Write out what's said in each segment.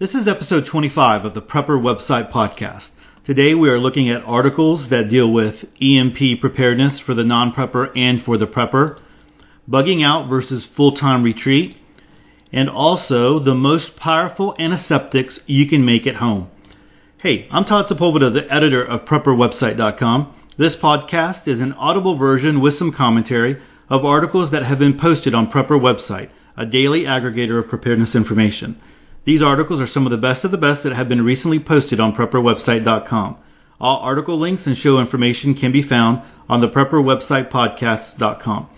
This is episode 25 of the Prepper Website Podcast. Today we are looking at articles that deal with EMP preparedness for the non prepper and for the prepper, bugging out versus full time retreat, and also the most powerful antiseptics you can make at home. Hey, I'm Todd Sepulveda, the editor of PrepperWebsite.com. This podcast is an audible version with some commentary of articles that have been posted on Prepper Website, a daily aggregator of preparedness information. These articles are some of the best of the best that have been recently posted on PrepperWebsite.com. All article links and show information can be found on the PrepperWebsitePodcasts.com.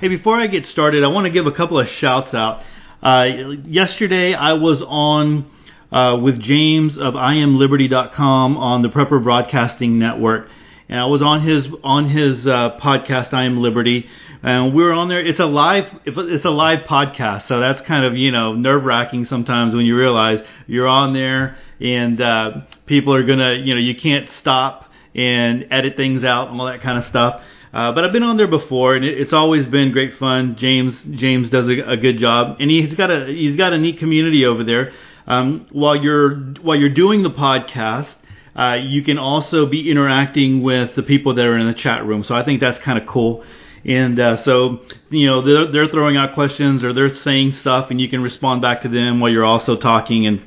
Hey, before I get started, I want to give a couple of shouts out. Uh, yesterday, I was on uh, with James of IamLiberty.com on the Prepper Broadcasting Network, and I was on his on his uh, podcast, I Am Liberty, and we were on there. It's a live it's a live podcast, so that's kind of you know nerve wracking sometimes when you realize you're on there and uh, people are gonna you know you can't stop and edit things out and all that kind of stuff. Uh, but I've been on there before, and it, it's always been great fun. James James does a, a good job, and he's got a he's got a neat community over there. Um, while you're while you're doing the podcast, uh, you can also be interacting with the people that are in the chat room. So I think that's kind of cool. And uh, so, you know, they're, they're throwing out questions or they're saying stuff, and you can respond back to them while you're also talking. And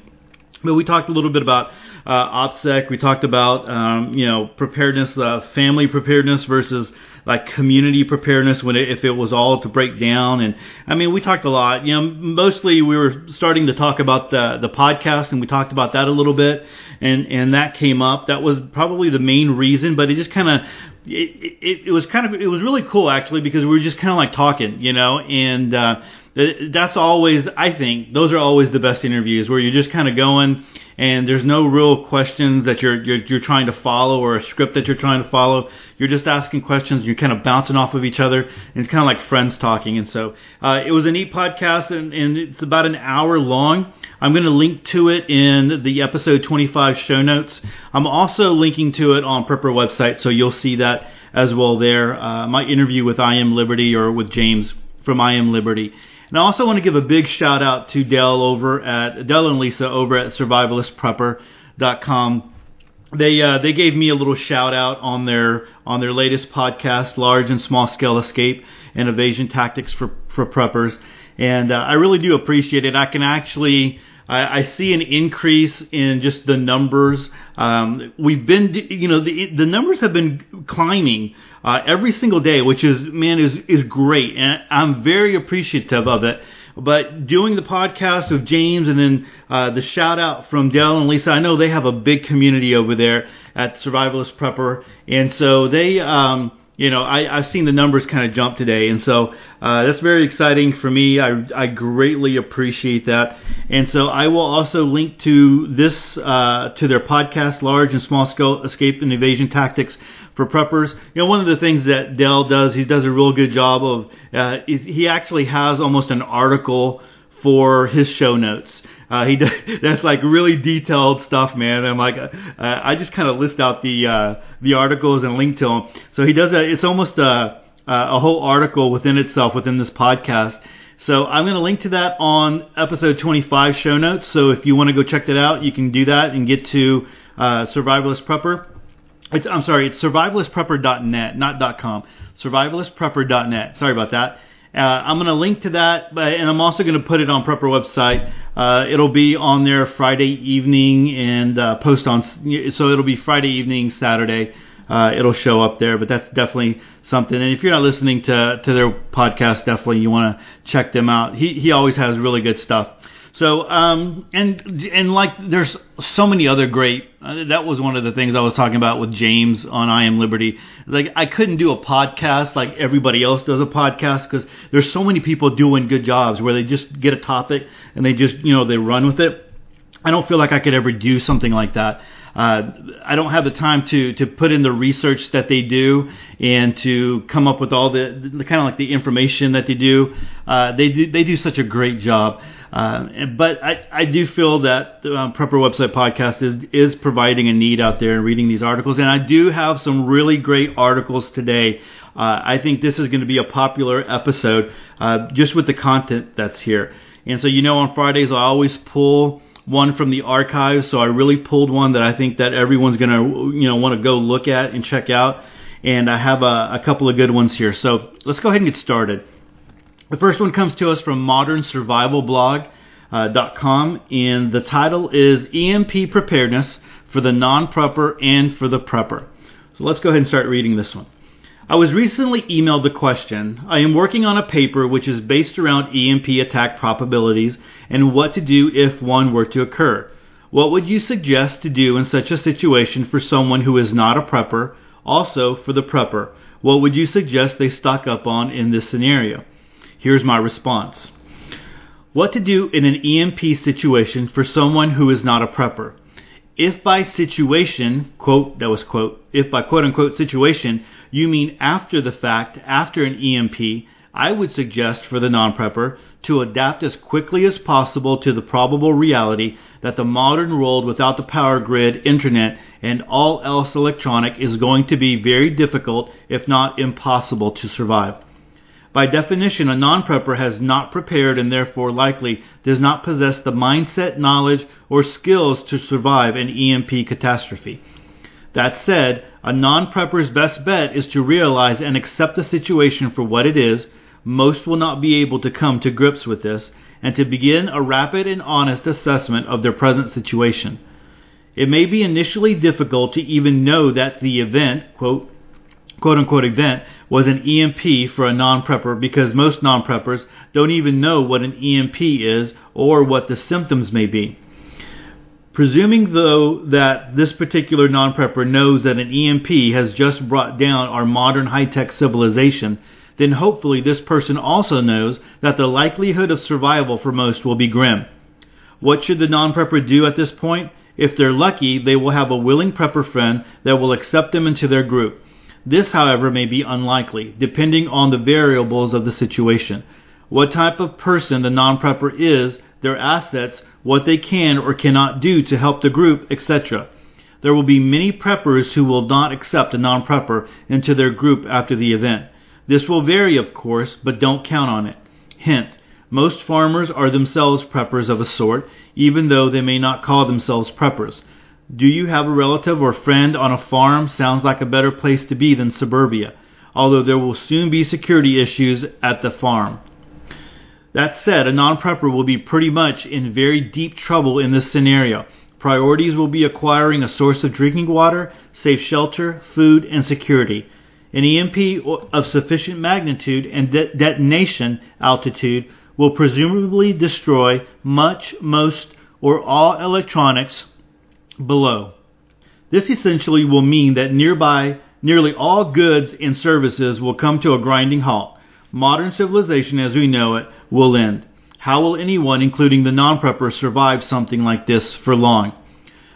but we talked a little bit about uh, OPSEC. We talked about um, you know preparedness, uh, family preparedness versus like community preparedness when it, if it was all to break down. And I mean, we talked a lot. You know, mostly we were starting to talk about the the podcast, and we talked about that a little bit, and and that came up. That was probably the main reason, but it just kind of it, it, it was kind of it was really cool actually because we were just kind of like talking, you know, and uh, that's always I think those are always the best interviews where you're just kind of going and there's no real questions that you're, you're you're trying to follow or a script that you're trying to follow. You're just asking questions. You're kind of bouncing off of each other, and it's kind of like friends talking. And so uh, it was a neat podcast, and, and it's about an hour long. I'm going to link to it in the episode 25 show notes. I'm also linking to it on Prepper website, so you'll see that as well there. Uh, my interview with I Am Liberty or with James from I Am Liberty. And I also want to give a big shout out to Dale over at Dale and Lisa over at survivalistprepper.com. They uh, they gave me a little shout out on their on their latest podcast, Large and Small Scale Escape and Evasion Tactics for for Preppers, and uh, I really do appreciate it. I can actually I, I see an increase in just the numbers. Um, we've been, you know, the the numbers have been climbing uh, every single day, which is man is is great, and I'm very appreciative of it. But doing the podcast with James and then uh, the shout out from Dale and Lisa, I know they have a big community over there at Survivalist Prepper, and so they. Um, you know, I, I've seen the numbers kind of jump today, and so uh, that's very exciting for me. I, I greatly appreciate that, and so I will also link to this uh, to their podcast, Large and Small Scale Escape and Evasion Tactics for Preppers. You know, one of the things that Dale does, he does a real good job of. Uh, he actually has almost an article for his show notes. Uh, he does, that's like really detailed stuff, man. I'm like, uh, I just kind of list out the uh, the articles and link to them. So he does a, it's almost a a whole article within itself within this podcast. So I'm going to link to that on episode 25 show notes. So if you want to go check that out, you can do that and get to uh, Survivalist Prepper. It's, I'm sorry, it's survivalistprepper.net, not .com. Survivalistprepper.net. Sorry about that. Uh, I'm going to link to that, but, and I'm also going to put it on Prepper website. Uh, it'll be on there Friday evening and uh, post on, so it'll be Friday evening, Saturday. Uh, it'll show up there, but that's definitely something. And if you're not listening to to their podcast, definitely you want to check them out. He he always has really good stuff. So, um, and and like there's so many other great. Uh, that was one of the things I was talking about with James on I Am Liberty. Like I couldn't do a podcast like everybody else does a podcast because there's so many people doing good jobs where they just get a topic and they just you know they run with it. I don't feel like I could ever do something like that. Uh, I don't have the time to to put in the research that they do and to come up with all the, the kind of like the information that they do. Uh, they do they do such a great job. Uh, but I, I do feel that um, Prepper Website Podcast is is providing a need out there and reading these articles, and I do have some really great articles today. Uh, I think this is going to be a popular episode uh, just with the content that's here. And so you know, on Fridays I always pull one from the archives, so I really pulled one that I think that everyone's to you know want to go look at and check out. And I have a, a couple of good ones here. So let's go ahead and get started. The first one comes to us from Modern Survival Blog. Uh, .com and the title is EMP preparedness for the non-prepper and for the prepper. So let's go ahead and start reading this one. I was recently emailed the question. I am working on a paper which is based around EMP attack probabilities and what to do if one were to occur. What would you suggest to do in such a situation for someone who is not a prepper? Also, for the prepper, what would you suggest they stock up on in this scenario? Here's my response. What to do in an EMP situation for someone who is not a prepper. If by situation, quote, that was quote, if by quote unquote situation, you mean after the fact, after an EMP, I would suggest for the non-prepper to adapt as quickly as possible to the probable reality that the modern world without the power grid, internet, and all else electronic is going to be very difficult, if not impossible, to survive. By definition, a non-prepper has not prepared and therefore likely does not possess the mindset, knowledge, or skills to survive an EMP catastrophe. That said, a non-prepper's best bet is to realize and accept the situation for what it is. Most will not be able to come to grips with this and to begin a rapid and honest assessment of their present situation. It may be initially difficult to even know that the event, quote, quote unquote event was an EMP for a non prepper because most non preppers don't even know what an EMP is or what the symptoms may be. Presuming, though, that this particular non prepper knows that an EMP has just brought down our modern high tech civilization, then hopefully this person also knows that the likelihood of survival for most will be grim. What should the non prepper do at this point? If they're lucky, they will have a willing prepper friend that will accept them into their group. This, however, may be unlikely, depending on the variables of the situation. What type of person the non-prepper is, their assets, what they can or cannot do to help the group, etc. There will be many preppers who will not accept a non-prepper into their group after the event. This will vary, of course, but don't count on it. Hint, most farmers are themselves preppers of a sort, even though they may not call themselves preppers. Do you have a relative or friend on a farm? Sounds like a better place to be than suburbia, although there will soon be security issues at the farm. That said, a non-prepper will be pretty much in very deep trouble in this scenario. Priorities will be acquiring a source of drinking water, safe shelter, food, and security. An EMP of sufficient magnitude and de- detonation altitude will presumably destroy much, most, or all electronics below. This essentially will mean that nearby nearly all goods and services will come to a grinding halt. Modern civilization as we know it will end. How will anyone, including the non-prepper, survive something like this for long?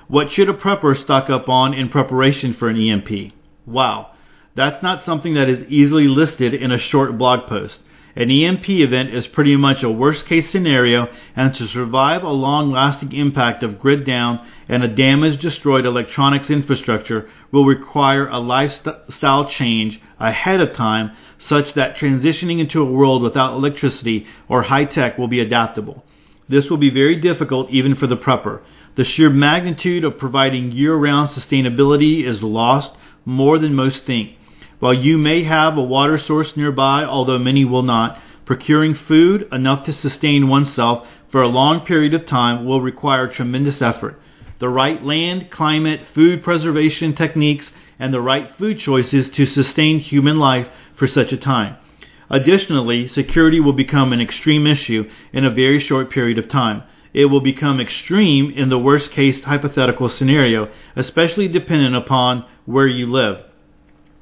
What should a prepper stock up on in preparation for an EMP? Wow, that's not something that is easily listed in a short blog post. An EMP event is pretty much a worst case scenario, and to survive a long lasting impact of grid down and a damaged, destroyed electronics infrastructure will require a lifestyle change ahead of time such that transitioning into a world without electricity or high tech will be adaptable. This will be very difficult even for the prepper. The sheer magnitude of providing year round sustainability is lost more than most think. While you may have a water source nearby, although many will not, procuring food enough to sustain oneself for a long period of time will require tremendous effort. The right land, climate, food preservation techniques, and the right food choices to sustain human life for such a time. Additionally, security will become an extreme issue in a very short period of time. It will become extreme in the worst case hypothetical scenario, especially dependent upon where you live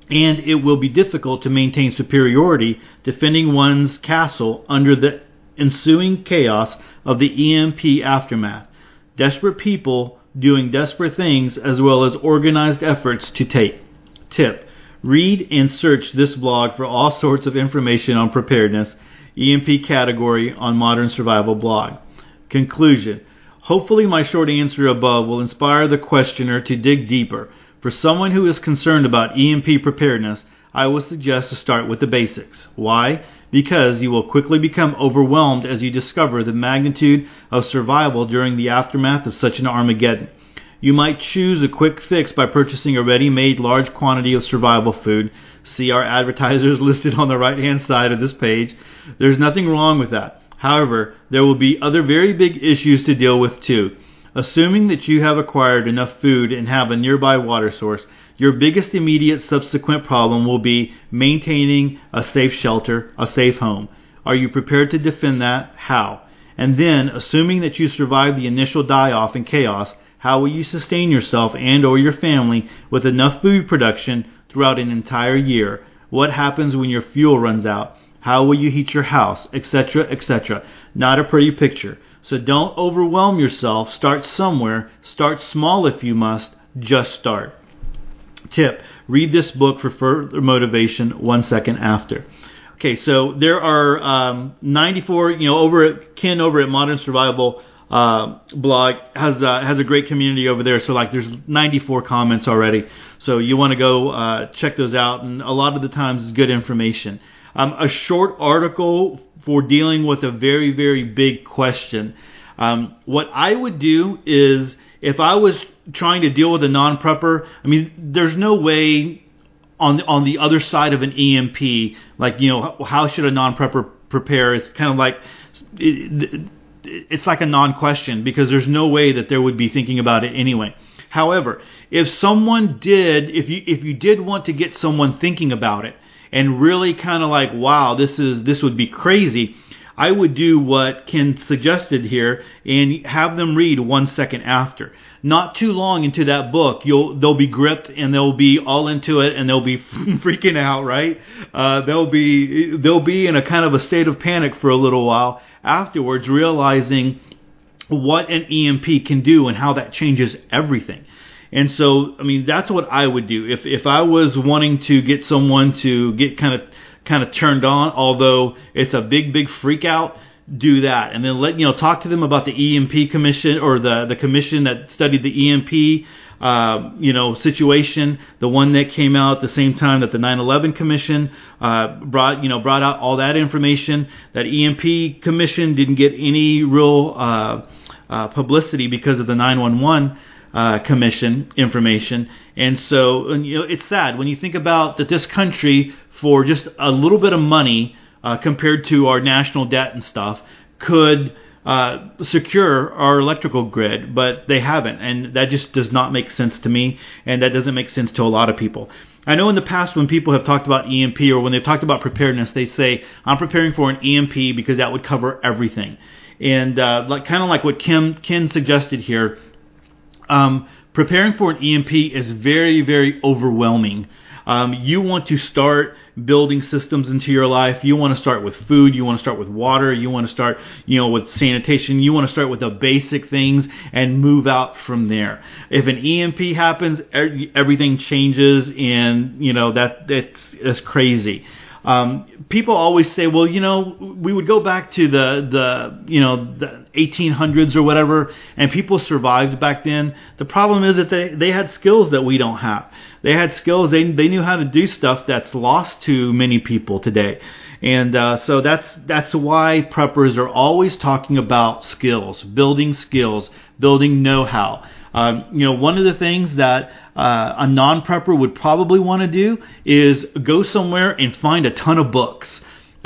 and it will be difficult to maintain superiority defending one's castle under the ensuing chaos of the EMP aftermath. Desperate people doing desperate things as well as organized efforts to take. Tip. Read and search this blog for all sorts of information on preparedness, EMP category on Modern Survival blog. Conclusion. Hopefully my short answer above will inspire the questioner to dig deeper for someone who is concerned about EMP preparedness, I would suggest to start with the basics. Why? because you will quickly become overwhelmed as you discover the magnitude of survival during the aftermath of such an Armageddon. You might choose a quick fix by purchasing a ready-made large quantity of survival food. See our advertisers listed on the right-hand side of this page. There's nothing wrong with that. However, there will be other very big issues to deal with too. Assuming that you have acquired enough food and have a nearby water source, your biggest immediate subsequent problem will be maintaining a safe shelter, a safe home. Are you prepared to defend that? How? And then, assuming that you survive the initial die-off and chaos, how will you sustain yourself and or your family with enough food production throughout an entire year? What happens when your fuel runs out? How will you heat your house, etc., etc.? Not a pretty picture. So don't overwhelm yourself. Start somewhere. Start small if you must. Just start. Tip: Read this book for further motivation. One second after. Okay, so there are um, 94. You know, over at Ken over at Modern Survival uh, blog has uh, has a great community over there. So like, there's 94 comments already. So you want to go uh, check those out, and a lot of the times it's good information. Um, a short article for dealing with a very very big question. Um, what I would do is if I was trying to deal with a non-prepper, I mean, there's no way on on the other side of an EMP, like you know, how should a non-prepper prepare? It's kind of like it, it's like a non-question because there's no way that they would be thinking about it anyway. However, if someone did, if you if you did want to get someone thinking about it and really kind of like, wow, this is this would be crazy I would do what Ken suggested here and have them read one second after. Not too long into that book, you'll they'll be gripped and they'll be all into it and they'll be freaking out, right? Uh, they'll be they'll be in a kind of a state of panic for a little while afterwards, realizing what an EMP can do and how that changes everything. And so, I mean, that's what I would do if if I was wanting to get someone to get kind of kind of turned on, although it's a big, big freak out, do that. And then let, you know, talk to them about the EMP commission or the, the commission that studied the EMP, uh, you know, situation, the one that came out at the same time that the 9/11 commission uh, brought, you know, brought out all that information. That EMP commission didn't get any real uh, uh, publicity because of the 911 uh, commission information, and so and, you know it's sad when you think about that this country for just a little bit of money uh, compared to our national debt and stuff could uh, secure our electrical grid, but they haven't, and that just does not make sense to me, and that doesn't make sense to a lot of people. I know in the past when people have talked about EMP or when they've talked about preparedness, they say I'm preparing for an EMP because that would cover everything, and uh, like kind of like what Kim Ken suggested here. Um, preparing for an EMP is very very overwhelming um, you want to start building systems into your life. You want to start with food. You want to start with water. You want to start, you know, with sanitation. You want to start with the basic things and move out from there. If an EMP happens, everything changes, and you know that that's that's crazy. Um, people always say, well, you know, we would go back to the the you know the 1800s or whatever, and people survived back then. The problem is that they they had skills that we don't have. They had skills. They they knew how to do stuff that's lost to many people today. And uh, so that's that's why preppers are always talking about skills, building skills, building know-how. Um, you know, one of the things that uh, a non-prepper would probably want to do is go somewhere and find a ton of books.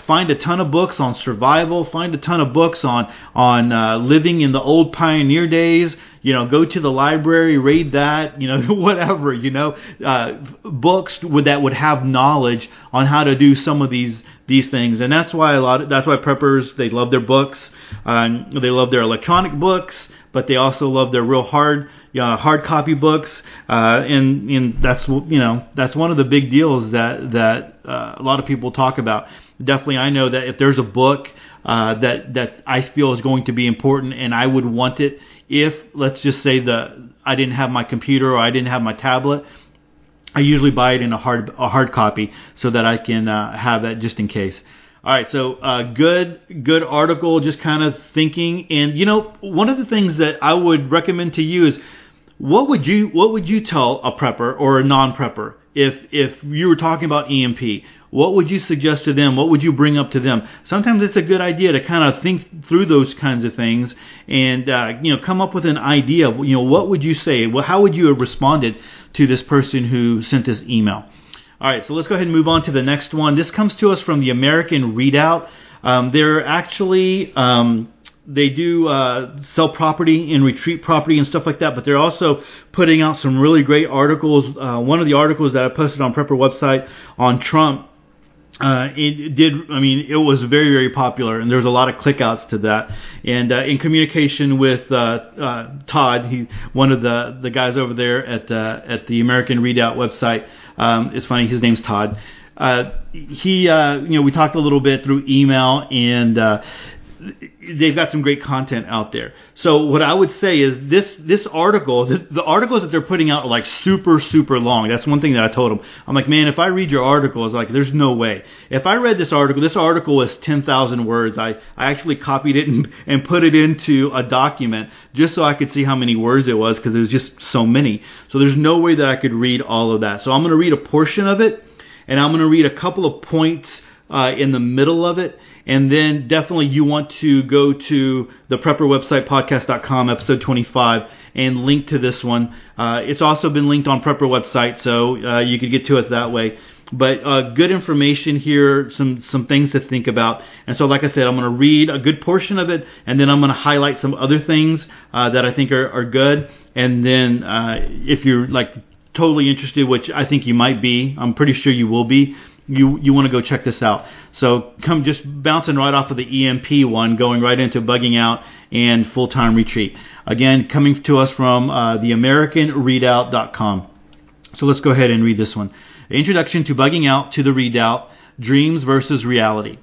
Find a ton of books on survival. Find a ton of books on on uh, living in the old pioneer days. You know, go to the library, read that. You know, whatever. You know, uh, books would that would have knowledge on how to do some of these these things, and that's why a lot. Of, that's why preppers they love their books. Um, they love their electronic books but they also love their real hard uh, hard copy books, uh, and and that's you know that's one of the big deals that that uh, a lot of people talk about. Definitely, I know that if there's a book uh, that that I feel is going to be important, and I would want it if let's just say the I didn't have my computer or I didn't have my tablet. I usually buy it in a hard a hard copy so that I can uh, have that just in case. All right, so uh, good, good article. Just kind of thinking, and you know, one of the things that I would recommend to you is, what would you, what would you tell a prepper or a non-prepper if if you were talking about EMP, what would you suggest to them? What would you bring up to them? Sometimes it's a good idea to kind of think through those kinds of things and uh, you know come up with an idea. Of, you know, what would you say? Well, how would you have responded to this person who sent this email? All right, so let's go ahead and move on to the next one. This comes to us from the American Redoubt. Um, they're actually um, they do uh, sell property and retreat property and stuff like that, but they're also putting out some really great articles. Uh, one of the articles that I posted on Prepper website on Trump uh, it did. I mean, it was very, very popular, and there was a lot of clickouts to that. And uh, in communication with uh, uh, Todd, he one of the the guys over there at uh, at the American Redoubt website. Um, it's funny, his name's Todd. Uh, he, you know, we talked a little bit through email, and they've got some great content out there. So what I would say is this this article, the, the, articles that they're putting out are like super super long. That's one thing that I told them. I'm like, man, if I read your article, it's like there's no way. If I read this article, this article is 10,000 words. I I actually copied it and and put it into a document just so I could see how many words it was because it was just so many. So there's no way that I could read all of that. So I'm going to read a portion of it, and I'm going to read a couple of points uh, in the middle of it. And then definitely you want to go to the prepper website podcast.com episode 25 and link to this one. Uh, it's also been linked on prepper website, so uh, you could get to it that way. But uh, good information here, some some things to think about. And so, like I said, I'm going to read a good portion of it, and then I'm going to highlight some other things uh, that I think are, are good. And then, uh, if you're like totally interested, which I think you might be, I'm pretty sure you will be you you want to go check this out. So come just bouncing right off of the EMP one, going right into bugging out and full time retreat. Again, coming to us from uh, the AmericanRedoubt.com. So let's go ahead and read this one. Introduction to bugging out to the Redoubt: dreams versus reality.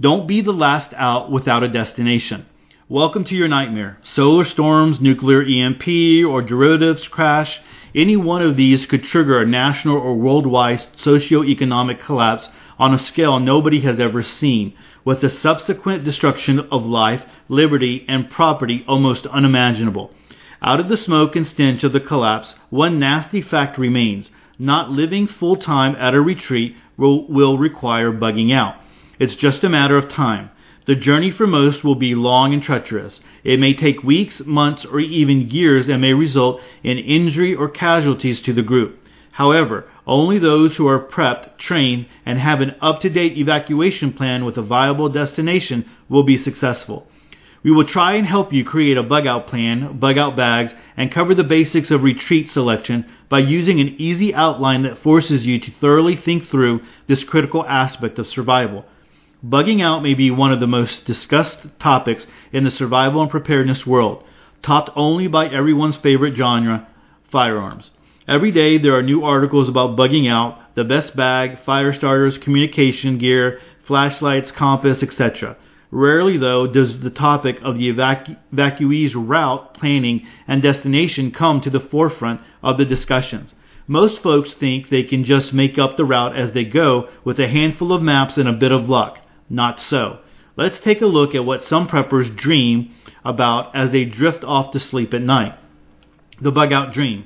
Don't be the last out without a destination. Welcome to your nightmare. Solar storms, nuclear EMP, or derivatives crash any one of these could trigger a national or worldwide socio-economic collapse on a scale nobody has ever seen, with the subsequent destruction of life, liberty, and property almost unimaginable. Out of the smoke and stench of the collapse, one nasty fact remains. Not living full time at a retreat will, will require bugging out. It's just a matter of time. The journey for most will be long and treacherous. It may take weeks, months, or even years and may result in injury or casualties to the group. However, only those who are prepped, trained, and have an up to date evacuation plan with a viable destination will be successful. We will try and help you create a bug out plan, bug out bags, and cover the basics of retreat selection by using an easy outline that forces you to thoroughly think through this critical aspect of survival. Bugging out may be one of the most discussed topics in the survival and preparedness world, topped only by everyone's favorite genre, firearms. Every day there are new articles about bugging out, the best bag, fire starters, communication gear, flashlights, compass, etc. Rarely, though, does the topic of the evacu- evacuee's route, planning, and destination come to the forefront of the discussions. Most folks think they can just make up the route as they go with a handful of maps and a bit of luck. Not so. Let's take a look at what some preppers dream about as they drift off to sleep at night. The bug out dream.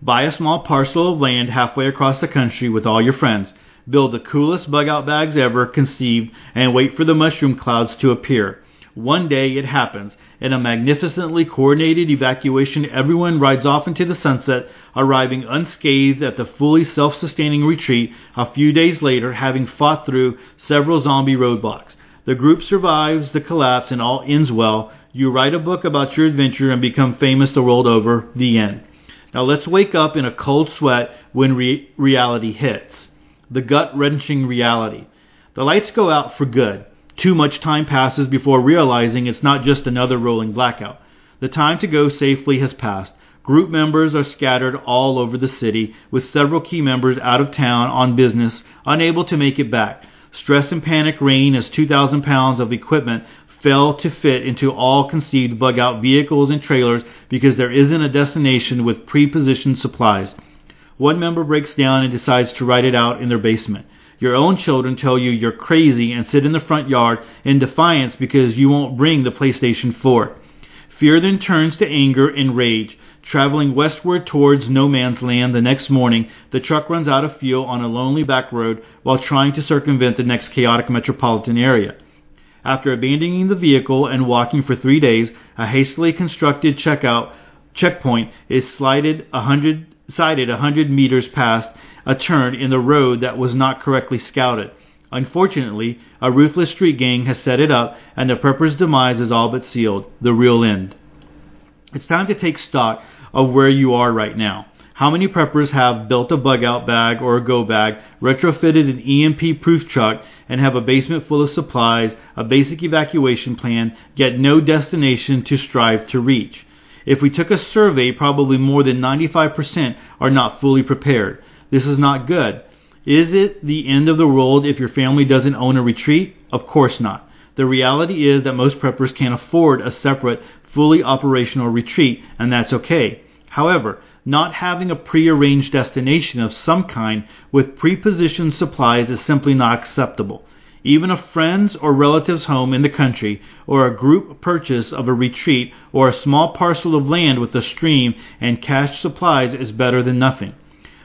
Buy a small parcel of land halfway across the country with all your friends. Build the coolest bug out bags ever conceived and wait for the mushroom clouds to appear. One day it happens. In a magnificently coordinated evacuation, everyone rides off into the sunset, arriving unscathed at the fully self sustaining retreat a few days later, having fought through several zombie roadblocks. The group survives the collapse and all ends well. You write a book about your adventure and become famous the world over. The end. Now let's wake up in a cold sweat when re- reality hits. The gut wrenching reality. The lights go out for good. Too much time passes before realizing it's not just another rolling blackout. The time to go safely has passed. Group members are scattered all over the city, with several key members out of town on business, unable to make it back. Stress and panic reign as 2,000 pounds of equipment fail to fit into all conceived bug out vehicles and trailers because there isn't a destination with pre-positioned supplies. One member breaks down and decides to write it out in their basement. Your own children tell you you're crazy and sit in the front yard in defiance because you won't bring the PlayStation 4. Fear then turns to anger and rage. Traveling westward towards no man's land the next morning, the truck runs out of fuel on a lonely back road while trying to circumvent the next chaotic metropolitan area. After abandoning the vehicle and walking for three days, a hastily constructed checkout checkpoint is slided hundred sighted a hundred meters past a turn in the road that was not correctly scouted. Unfortunately, a ruthless street gang has set it up, and the prepper's demise is all but sealed. The real end. It's time to take stock of where you are right now. How many preppers have built a bug out bag or a go bag, retrofitted an EMP proof truck, and have a basement full of supplies, a basic evacuation plan, yet no destination to strive to reach? If we took a survey, probably more than 95% are not fully prepared. This is not good. Is it the end of the world if your family doesn't own a retreat? Of course not. The reality is that most preppers can't afford a separate, fully operational retreat, and that's okay. However, not having a prearranged destination of some kind with prepositioned supplies is simply not acceptable. Even a friend's or relative's home in the country, or a group purchase of a retreat, or a small parcel of land with a stream and cached supplies is better than nothing.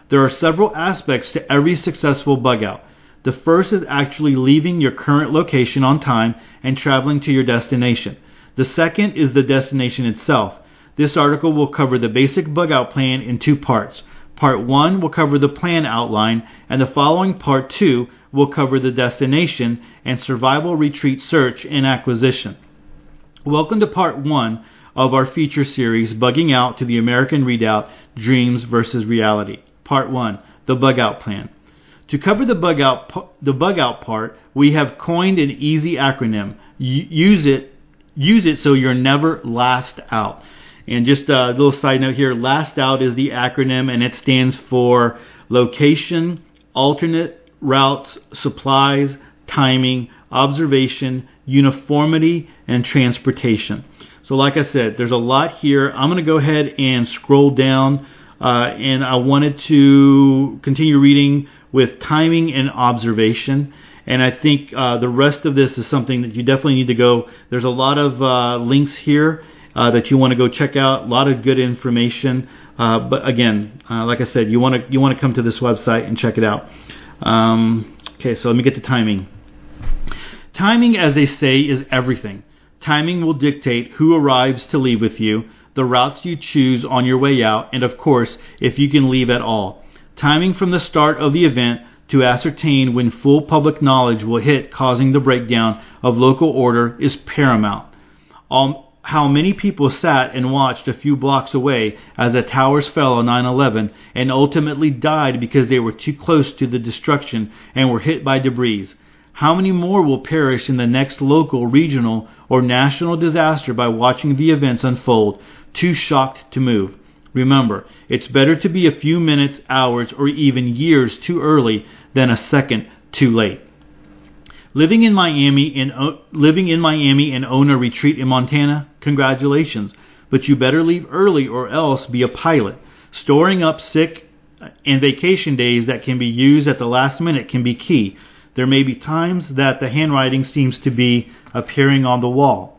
There are several aspects to every successful bug out. The first is actually leaving your current location on time and traveling to your destination. The second is the destination itself. This article will cover the basic bug out plan in two parts. Part 1 will cover the plan outline, and the following Part 2 will cover the destination and survival retreat search and acquisition. Welcome to Part 1 of our feature series, Bugging Out to the American Redoubt Dreams versus Reality. Part 1 The Bug Out Plan. To cover the bug out the bug out part, we have coined an easy acronym. use it use it so you're never last out. And just a little side note here, last out is the acronym and it stands for location, alternate routes, supplies, timing, observation, uniformity, and transportation. So like I said, there's a lot here. I'm going to go ahead and scroll down uh, and I wanted to continue reading with timing and observation. And I think uh, the rest of this is something that you definitely need to go. There's a lot of uh, links here uh, that you want to go check out. A lot of good information. Uh, but again, uh, like I said, you want to you want to come to this website and check it out. Um, okay, so let me get to timing. Timing, as they say, is everything. Timing will dictate who arrives to leave with you, the routes you choose on your way out, and of course, if you can leave at all. Timing from the start of the event to ascertain when full public knowledge will hit causing the breakdown of local order is paramount. All, how many people sat and watched a few blocks away as the towers fell on 9-11 and ultimately died because they were too close to the destruction and were hit by debris. How many more will perish in the next local, regional, or national disaster by watching the events unfold, too shocked to move. Remember, it's better to be a few minutes, hours, or even years too early than a second too late. Living in Miami and uh, living in Miami and own a retreat in Montana, congratulations. But you better leave early or else be a pilot. Storing up sick and vacation days that can be used at the last minute can be key. There may be times that the handwriting seems to be appearing on the wall.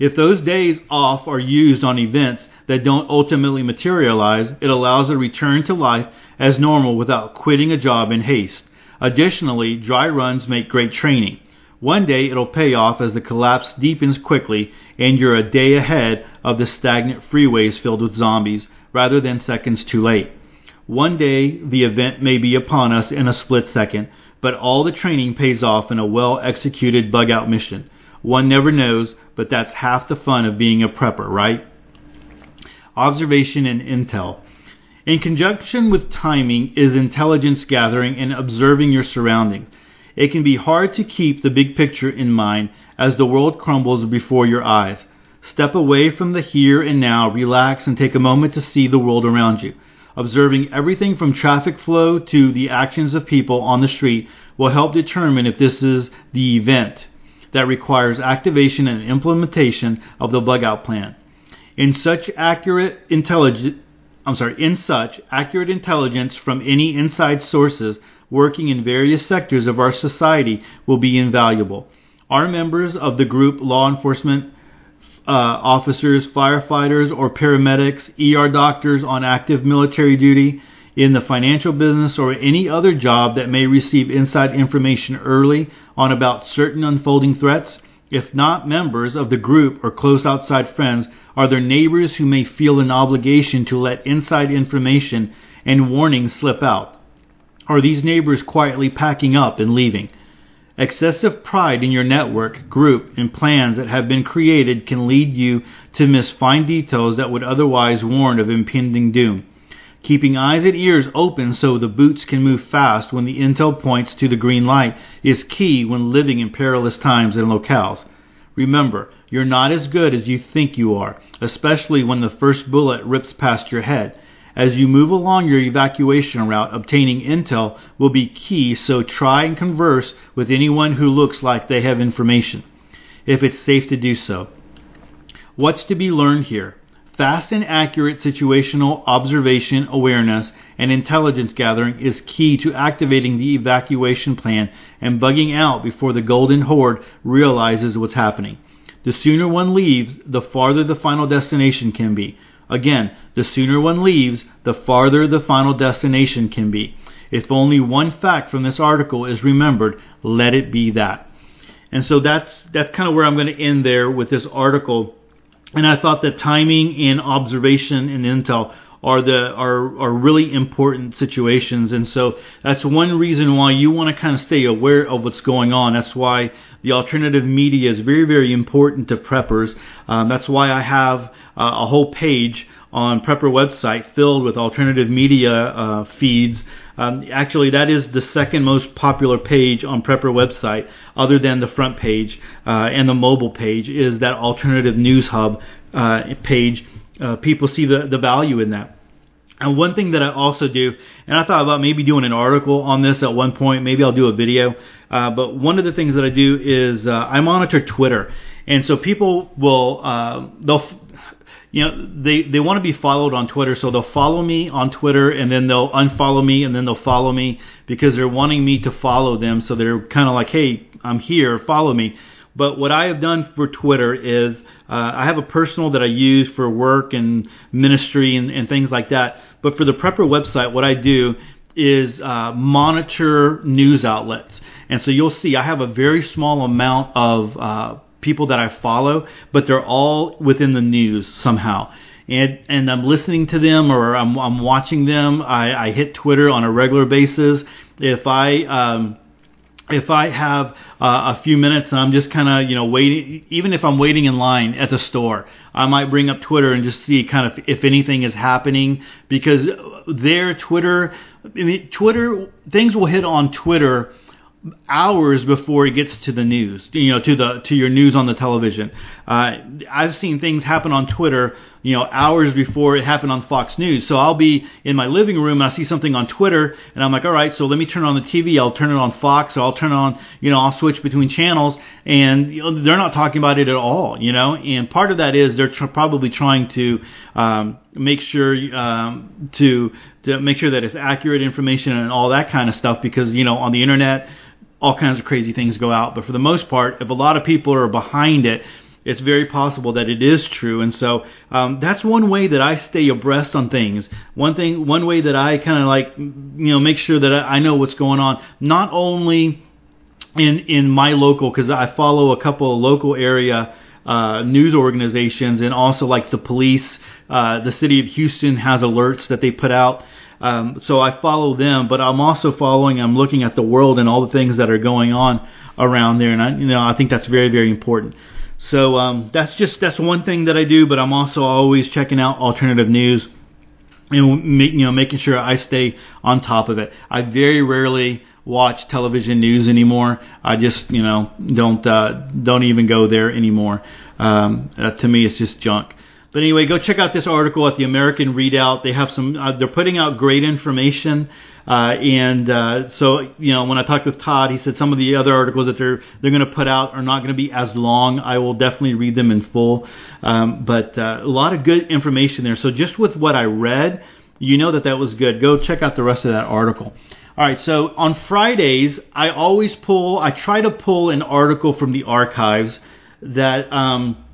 If those days off are used on events that don't ultimately materialize, it allows a return to life as normal without quitting a job in haste. Additionally, dry runs make great training. One day it'll pay off as the collapse deepens quickly and you're a day ahead of the stagnant freeways filled with zombies rather than seconds too late. One day the event may be upon us in a split second, but all the training pays off in a well executed bug out mission. One never knows, but that's half the fun of being a prepper, right? Observation and intel. In conjunction with timing is intelligence gathering and observing your surroundings. It can be hard to keep the big picture in mind as the world crumbles before your eyes. Step away from the here and now, relax, and take a moment to see the world around you. Observing everything from traffic flow to the actions of people on the street will help determine if this is the event that requires activation and implementation of the bug out plan. In such accurate intelligence I'm sorry, in such accurate intelligence from any inside sources working in various sectors of our society will be invaluable. Our members of the group Law Enforcement uh, officers, firefighters, or paramedics, ER doctors on active military duty, in the financial business, or any other job that may receive inside information early on about certain unfolding threats? If not members of the group or close outside friends, are there neighbors who may feel an obligation to let inside information and warnings slip out? Are these neighbors quietly packing up and leaving? Excessive pride in your network, group, and plans that have been created can lead you to miss fine details that would otherwise warn of impending doom. Keeping eyes and ears open so the boots can move fast when the intel points to the green light is key when living in perilous times and locales. Remember, you're not as good as you think you are, especially when the first bullet rips past your head. As you move along your evacuation route, obtaining intel will be key, so try and converse with anyone who looks like they have information, if it's safe to do so. What's to be learned here? Fast and accurate situational observation awareness and intelligence gathering is key to activating the evacuation plan and bugging out before the Golden Horde realizes what's happening. The sooner one leaves, the farther the final destination can be. Again, the sooner one leaves, the farther the final destination can be. If only one fact from this article is remembered, let it be that. And so that's that's kind of where I'm going to end there with this article and I thought that timing and observation and intel are the are are really important situations. And so that's one reason why you want to kind of stay aware of what's going on. That's why the alternative media is very very important to preppers. Um, that's why I have uh, a whole page on prepper website filled with alternative media uh, feeds um, actually, that is the second most popular page on Prepper website, other than the front page uh, and the mobile page, is that alternative news hub uh, page. Uh, people see the, the value in that. And one thing that I also do, and I thought about maybe doing an article on this at one point, maybe I'll do a video, uh, but one of the things that I do is uh, I monitor Twitter. And so people will, uh, they'll, you know they they want to be followed on Twitter, so they'll follow me on Twitter and then they'll unfollow me and then they'll follow me because they're wanting me to follow them. So they're kind of like, hey, I'm here, follow me. But what I have done for Twitter is uh, I have a personal that I use for work and ministry and, and things like that. But for the Prepper website, what I do is uh, monitor news outlets. And so you'll see I have a very small amount of uh, people that I follow, but they're all within the news somehow. And and I'm listening to them or I'm I'm watching them. I, I hit Twitter on a regular basis. If I um, if I have uh, a few minutes and I'm just kind of you know waiting, even if I'm waiting in line at the store, I might bring up Twitter and just see kind of if anything is happening because there Twitter, I mean Twitter things will hit on Twitter hours before it gets to the news, you know, to the to your news on the television. Uh, I've seen things happen on Twitter, you know, hours before it happened on Fox News. So I'll be in my living room and I see something on Twitter, and I'm like, all right, so let me turn on the TV. I'll turn it on Fox, or I'll turn on, you know, I'll switch between channels, and you know, they're not talking about it at all, you know. And part of that is they're tr- probably trying to um, make sure um, to to make sure that it's accurate information and all that kind of stuff because you know on the internet all kinds of crazy things go out. But for the most part, if a lot of people are behind it, it's very possible that it is true. And so um, that's one way that I stay abreast on things. One thing, one way that I kind of like, you know, make sure that I, know what's going on. Not only in in my local, because I follow a couple of local area uh, news organizations, and also like the police. Uh, the city of Houston has alerts that they put out. Um, so I follow them, but I'm also following. I'm looking at the world and all the things that are going on around there, and I, you know, I think that's very, very important. So um, that's just that's one thing that I do, but I'm also always checking out alternative news and make, you know making sure I stay on top of it. I very rarely watch television news anymore. I just you know don't uh, don't even go there anymore. Um, uh, to me, it's just junk. But anyway, go check out this article at the American Redoubt. They have some. Uh, they're putting out great information. Uh, and uh, so, you know, when I talked with Todd, he said some of the other articles that they're they're going to put out are not going to be as long. I will definitely read them in full. Um, but uh, a lot of good information there. So just with what I read, you know that that was good. Go check out the rest of that article. All right, so on Fridays, I always pull. I try to pull an article from the archives that. Um,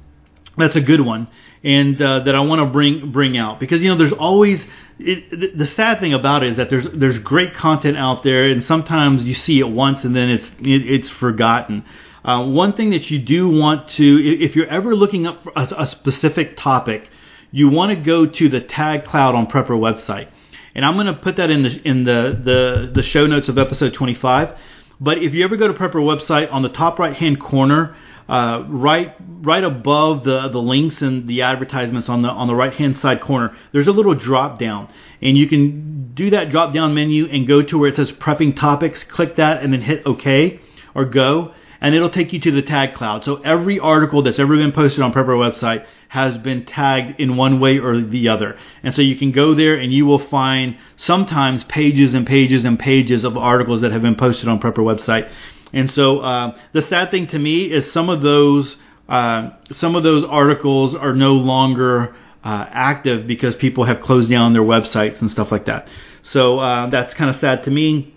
that's a good one, and uh, that I want to bring bring out because you know there's always it, the, sad thing about it is that there's there's great content out there, and sometimes you see it once and then it's it, it's forgotten. Uh, one thing that you do want to, if you're ever looking up a, a specific topic, you want to go to the Tag Cloud on Prepper website, and I'm going to put that in the in the, the the show notes of episode 25. But if you ever go to Prepper website, on the top right hand corner, uh, right right above the the links and the advertisements on the on the right hand side corner, there's a little drop down, and you can do that drop down menu and go to where it says prepping topics. Click that and then hit OK or go, and it'll take you to the tag cloud. So every article that's ever been posted on Prepper website has been tagged in one way or the other. And so you can go there and you will find sometimes pages and pages and pages of articles that have been posted on Prepper website. And so uh, the sad thing to me is some of those uh, some of those articles are no longer uh, active because people have closed down their websites and stuff like that. So uh, that's kind of sad to me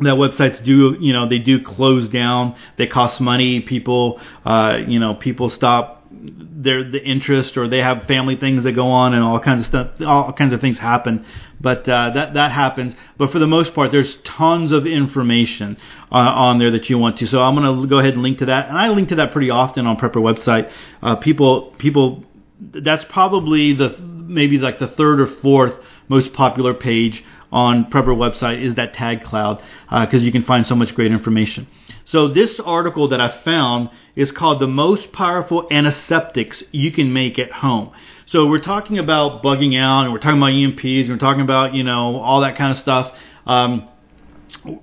that websites do you know they do close down they cost money people uh you know people stop their the interest or they have family things that go on and all kinds of stuff all kinds of things happen. But uh, that that happens. But for the most part there's tons of information uh, on there that you want to. So I'm to go ahead and link to that. And I link to that pretty often on Prepper website. Uh, people people that's probably the maybe like the third or fourth most popular page on Prepper website is that tag cloud because uh, you can find so much great information. So this article that I found is called the most powerful antiseptics you can make at home. So we're talking about bugging out and we're talking about EMPs and we're talking about, you know, all that kind of stuff. Um,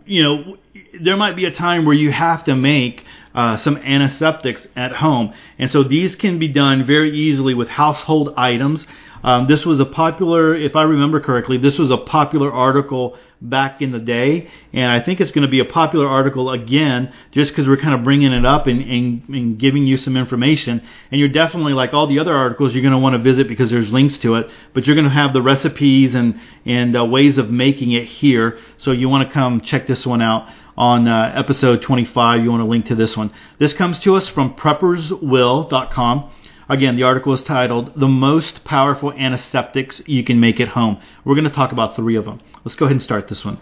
you know, there might be a time where you have to make uh, some antiseptics at home. And so these can be done very easily with household items. Um, this was a popular, if I remember correctly, this was a popular article back in the day, and I think it's going to be a popular article again, just because we're kind of bringing it up and, and, and giving you some information. And you're definitely like all the other articles, you're going to want to visit because there's links to it, but you're going to have the recipes and and uh, ways of making it here. So you want to come check this one out on uh, episode 25. You want to link to this one. This comes to us from prepperswill.com. Again, the article is titled The Most Powerful Antiseptics You Can Make at Home. We're going to talk about three of them. Let's go ahead and start this one.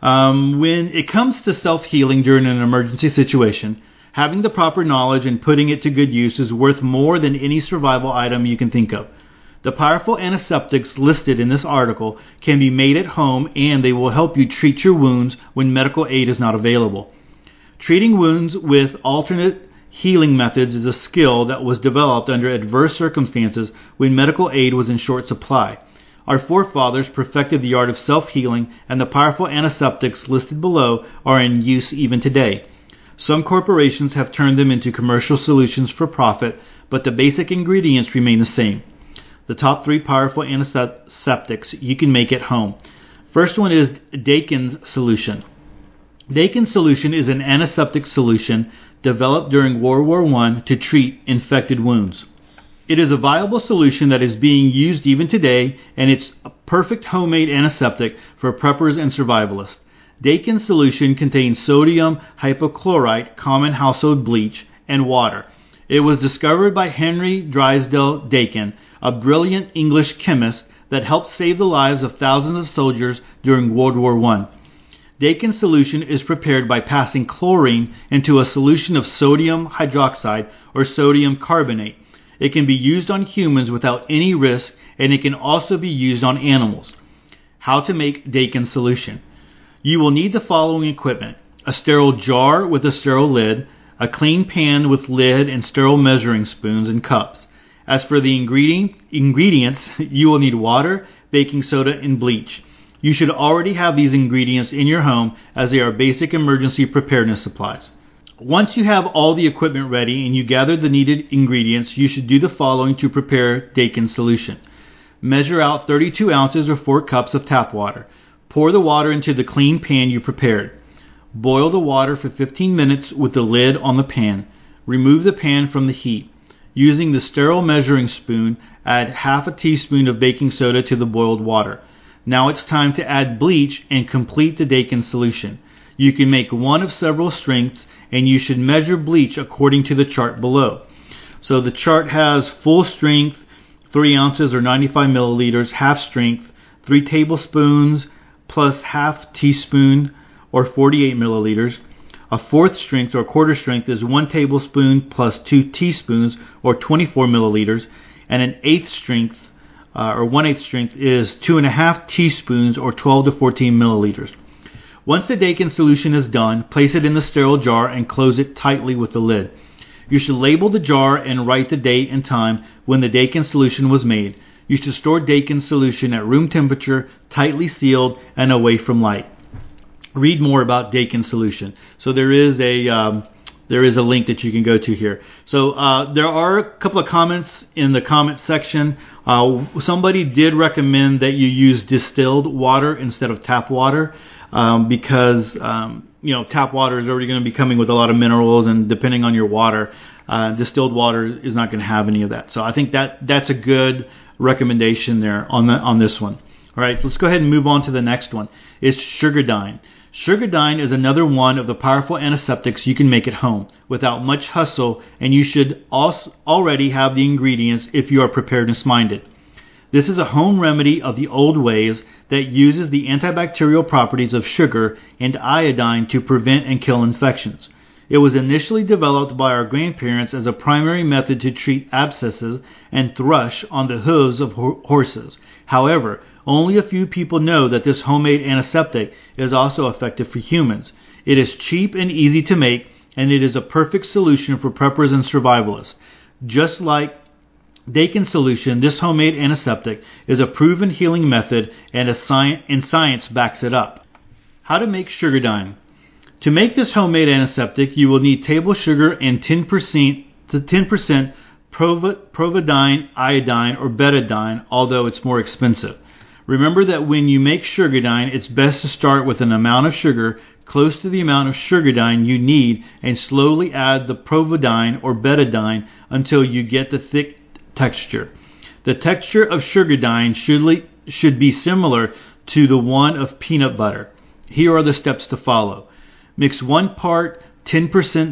Um, when it comes to self healing during an emergency situation, having the proper knowledge and putting it to good use is worth more than any survival item you can think of. The powerful antiseptics listed in this article can be made at home and they will help you treat your wounds when medical aid is not available. Treating wounds with alternate healing methods is a skill that was developed under adverse circumstances when medical aid was in short supply. Our forefathers perfected the art of self healing, and the powerful antiseptics listed below are in use even today. Some corporations have turned them into commercial solutions for profit, but the basic ingredients remain the same. The top three powerful antiseptics you can make at home. First one is Dakin's solution. Dakin's solution is an antiseptic solution developed during World War I to treat infected wounds. It is a viable solution that is being used even today, and it's a perfect homemade antiseptic for preppers and survivalists. Dakin's solution contains sodium hypochlorite, common household bleach, and water. It was discovered by Henry Drysdale Dakin, a brilliant English chemist that helped save the lives of thousands of soldiers during World War I. Dakin's solution is prepared by passing chlorine into a solution of sodium hydroxide or sodium carbonate. It can be used on humans without any risk and it can also be used on animals. How to make Dakin's solution. You will need the following equipment. A sterile jar with a sterile lid, a clean pan with lid and sterile measuring spoons and cups. As for the ingredient, ingredients, you will need water, baking soda, and bleach. You should already have these ingredients in your home as they are basic emergency preparedness supplies. Once you have all the equipment ready and you gather the needed ingredients, you should do the following to prepare Dakin's solution. Measure out 32 ounces or 4 cups of tap water. Pour the water into the clean pan you prepared. Boil the water for 15 minutes with the lid on the pan. Remove the pan from the heat. Using the sterile measuring spoon, add half a teaspoon of baking soda to the boiled water. Now it's time to add bleach and complete the Dakin solution. You can make one of several strengths and you should measure bleach according to the chart below. So the chart has full strength, 3 ounces or 95 milliliters, half strength, 3 tablespoons plus half teaspoon or 48 milliliters. A fourth strength or quarter strength is 1 tablespoon plus 2 teaspoons or 24 milliliters. And an eighth strength uh, or one eighth strength is 2.5 teaspoons or 12 to 14 milliliters. Once the Dakin solution is done, place it in the sterile jar and close it tightly with the lid. You should label the jar and write the date and time when the Dakin solution was made. You should store Dakin solution at room temperature, tightly sealed, and away from light. Read more about Dakin solution. So there is a um, there is a link that you can go to here. So uh, there are a couple of comments in the comment section. Uh, somebody did recommend that you use distilled water instead of tap water um, because um, you know tap water is already going to be coming with a lot of minerals, and depending on your water, uh, distilled water is not going to have any of that. So I think that that's a good recommendation there on the on this one. All right, let's go ahead and move on to the next one. It's sugar Sugardyne. Sugardyne is another one of the powerful antiseptics you can make at home without much hustle, and you should also already have the ingredients if you are preparedness minded. This is a home remedy of the old ways that uses the antibacterial properties of sugar and iodine to prevent and kill infections. It was initially developed by our grandparents as a primary method to treat abscesses and thrush on the hooves of ho- horses. However, only a few people know that this homemade antiseptic is also effective for humans. It is cheap and easy to make, and it is a perfect solution for preppers and survivalists. Just like Dakin solution, this homemade antiseptic is a proven healing method and, sci- and science backs it up. How to make Sugardyne. To make this homemade antiseptic, you will need table sugar and 10% to 10% providine, iodine, or betadine, although it's more expensive. Remember that when you make Sugardyne, it's best to start with an amount of sugar close to the amount of Sugardyne you need and slowly add the providine or betadine until you get the thick texture. The texture of Sugardyne should, should be similar to the one of peanut butter. Here are the steps to follow. Mix one part 10%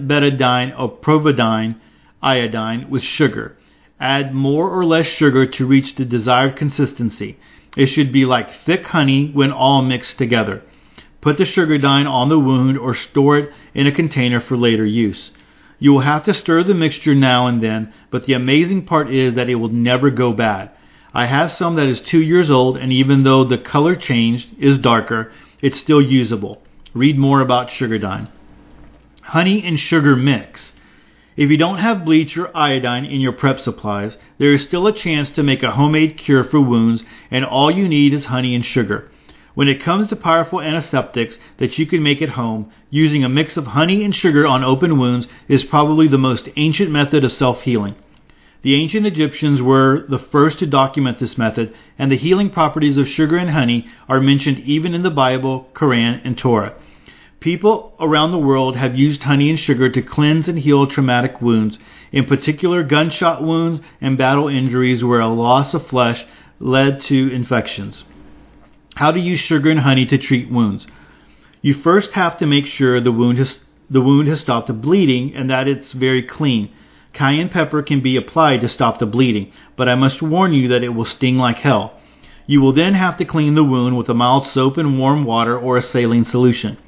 betadine or providine iodine with sugar. Add more or less sugar to reach the desired consistency. It should be like thick honey when all mixed together. Put the Sugardyne on the wound or store it in a container for later use. You will have to stir the mixture now and then, but the amazing part is that it will never go bad. I have some that is two years old, and even though the color changed, is darker, it's still usable. Read more about Sugardyne. Honey and sugar mix. If you don't have bleach or iodine in your prep supplies, there is still a chance to make a homemade cure for wounds, and all you need is honey and sugar. When it comes to powerful antiseptics that you can make at home, using a mix of honey and sugar on open wounds is probably the most ancient method of self healing. The ancient Egyptians were the first to document this method, and the healing properties of sugar and honey are mentioned even in the Bible, Quran, and Torah. People around the world have used honey and sugar to cleanse and heal traumatic wounds, in particular gunshot wounds and battle injuries where a loss of flesh led to infections. How to use sugar and honey to treat wounds. You first have to make sure the wound has the wound has stopped bleeding and that it's very clean. Cayenne pepper can be applied to stop the bleeding, but I must warn you that it will sting like hell. You will then have to clean the wound with a mild soap and warm water or a saline solution.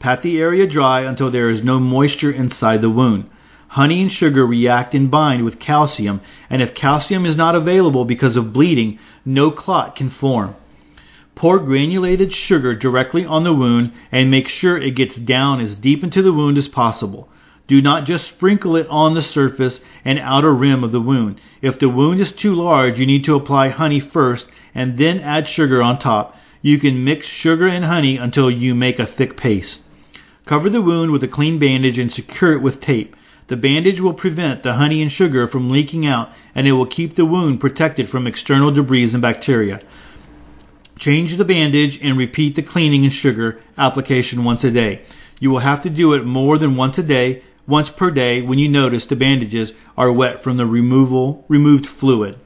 Pat the area dry until there is no moisture inside the wound. Honey and sugar react and bind with calcium, and if calcium is not available because of bleeding, no clot can form. Pour granulated sugar directly on the wound and make sure it gets down as deep into the wound as possible. Do not just sprinkle it on the surface and outer rim of the wound. If the wound is too large, you need to apply honey first and then add sugar on top. You can mix sugar and honey until you make a thick paste. Cover the wound with a clean bandage and secure it with tape. The bandage will prevent the honey and sugar from leaking out and it will keep the wound protected from external debris and bacteria. Change the bandage and repeat the cleaning and sugar application once a day. You will have to do it more than once a day, once per day when you notice the bandages are wet from the removal removed fluid.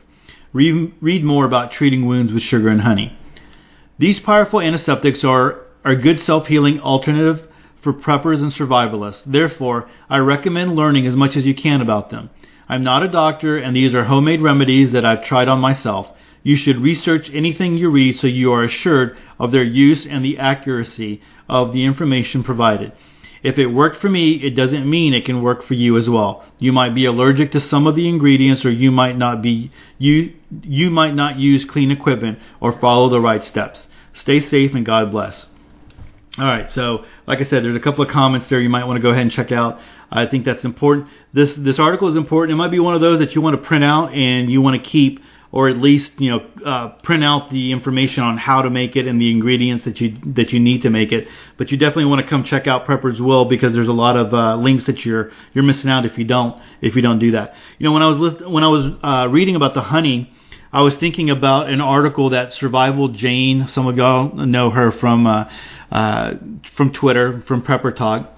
Read, read more about treating wounds with sugar and honey. These powerful antiseptics are a good self-healing alternative for preppers and survivalists. Therefore, I recommend learning as much as you can about them. I'm not a doctor, and these are homemade remedies that I've tried on myself. You should research anything you read so you are assured of their use and the accuracy of the information provided. If it worked for me, it doesn't mean it can work for you as well. You might be allergic to some of the ingredients or you might not be you you might not use clean equipment or follow the right steps. Stay safe and God bless. All right, so like I said, there's a couple of comments there you might want to go ahead and check out. I think that's important. This this article is important. It might be one of those that you want to print out and you want to keep or at least you know uh, print out the information on how to make it and the ingredients that you that you need to make it. But you definitely want to come check out Prepper's Will because there's a lot of uh, links that you're you're missing out if you don't if you don't do that. You know when I was list- when I was uh, reading about the honey. I was thinking about an article that Survival Jane, some of y'all know her from uh, uh, from Twitter, from Prepper Talk,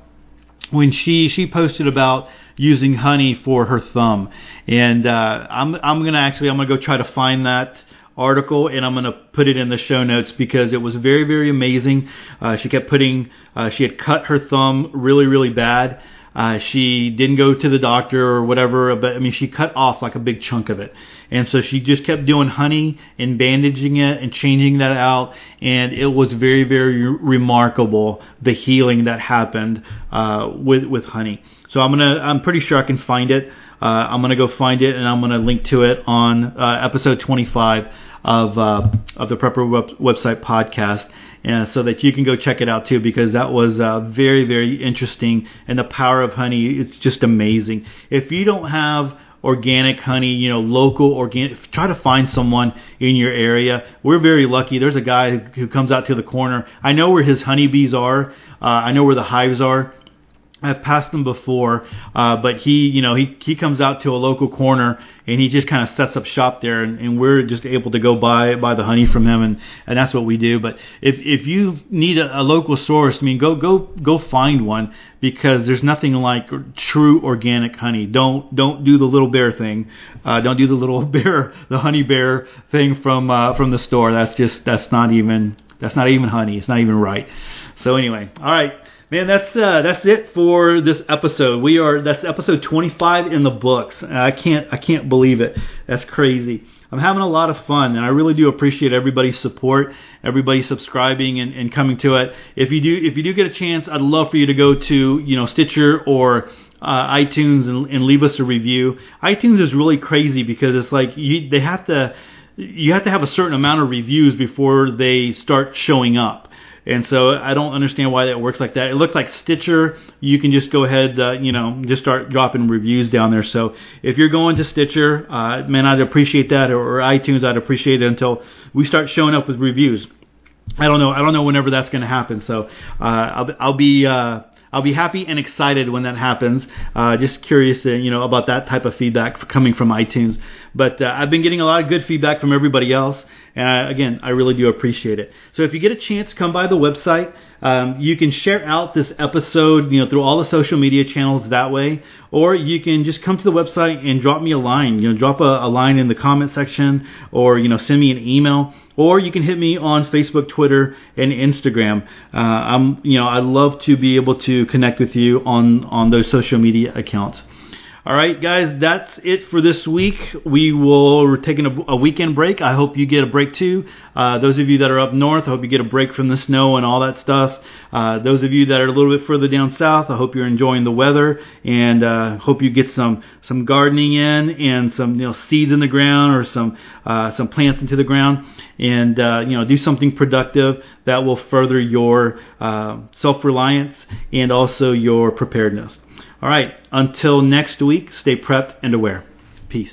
when she she posted about using honey for her thumb. And uh, I'm I'm gonna actually I'm gonna go try to find that article and I'm gonna put it in the show notes because it was very very amazing. Uh, she kept putting uh, she had cut her thumb really really bad. Uh, she didn't go to the doctor or whatever, but I mean, she cut off like a big chunk of it. And so she just kept doing honey and bandaging it and changing that out. And it was very, very remarkable the healing that happened, uh, with, with honey. So I'm gonna, I'm pretty sure I can find it. Uh, I'm gonna go find it and I'm gonna link to it on, uh, episode 25 of, uh, of the Prepper web- website podcast and so that you can go check it out too because that was uh, very very interesting. And the power of honey it's just amazing. If you don't have organic honey you know local organic try to find someone in your area. We're very lucky. There's a guy who comes out to the corner. I know where his honeybees are. Uh, i know where the hives are I've passed him before, uh, but he, you know, he he comes out to a local corner and he just kind of sets up shop there, and, and we're just able to go buy buy the honey from him, and and that's what we do. But if if you need a, a local source, I mean, go go go find one because there's nothing like true organic honey. Don't don't do the little bear thing. Uh, don't do the little bear, the honey bear thing from uh, from the store. That's just that's not even that's not even honey. It's not even right. So anyway, all right. Man, that's uh, that's it for this episode. We are that's episode 25 in the books. I can't I can't believe it. That's crazy. I'm having a lot of fun, and I really do appreciate everybody's support, everybody subscribing and, and coming to it. If you do if you do get a chance, I'd love for you to go to you know Stitcher or uh, iTunes and, and leave us a review. iTunes is really crazy because it's like you, they have to you have to have a certain amount of reviews before they start showing up. And so I don't understand why that works like that. It looks like Stitcher. You can just go ahead, uh, you know, just start dropping reviews down there. So if you're going to Stitcher, uh, man, I'd appreciate that, or, or iTunes, I'd appreciate it until we start showing up with reviews. I don't know. I don't know whenever that's going to happen. So uh, I'll, I'll be. Uh, I'll be happy and excited when that happens. Uh, just curious, uh, you know, about that type of feedback coming from iTunes. But uh, I've been getting a lot of good feedback from everybody else, and I, again, I really do appreciate it. So if you get a chance, come by the website. Um, you can share out this episode, you know, through all the social media channels that way, or you can just come to the website and drop me a line. You know, drop a, a line in the comment section, or you know, send me an email or you can hit me on Facebook, Twitter, and Instagram. Uh, I'm, you know, I'd love to be able to connect with you on on those social media accounts. All right, guys, that's it for this week. We will we're taking a, a weekend break. I hope you get a break too. Uh, those of you that are up north, I hope you get a break from the snow and all that stuff. Uh, those of you that are a little bit further down south, I hope you're enjoying the weather and uh, hope you get some some gardening in and some you know seeds in the ground or some uh, some plants into the ground and uh, you know do something productive that will further your uh, self reliance and also your preparedness. All right, until next week, stay prepped and aware. Peace.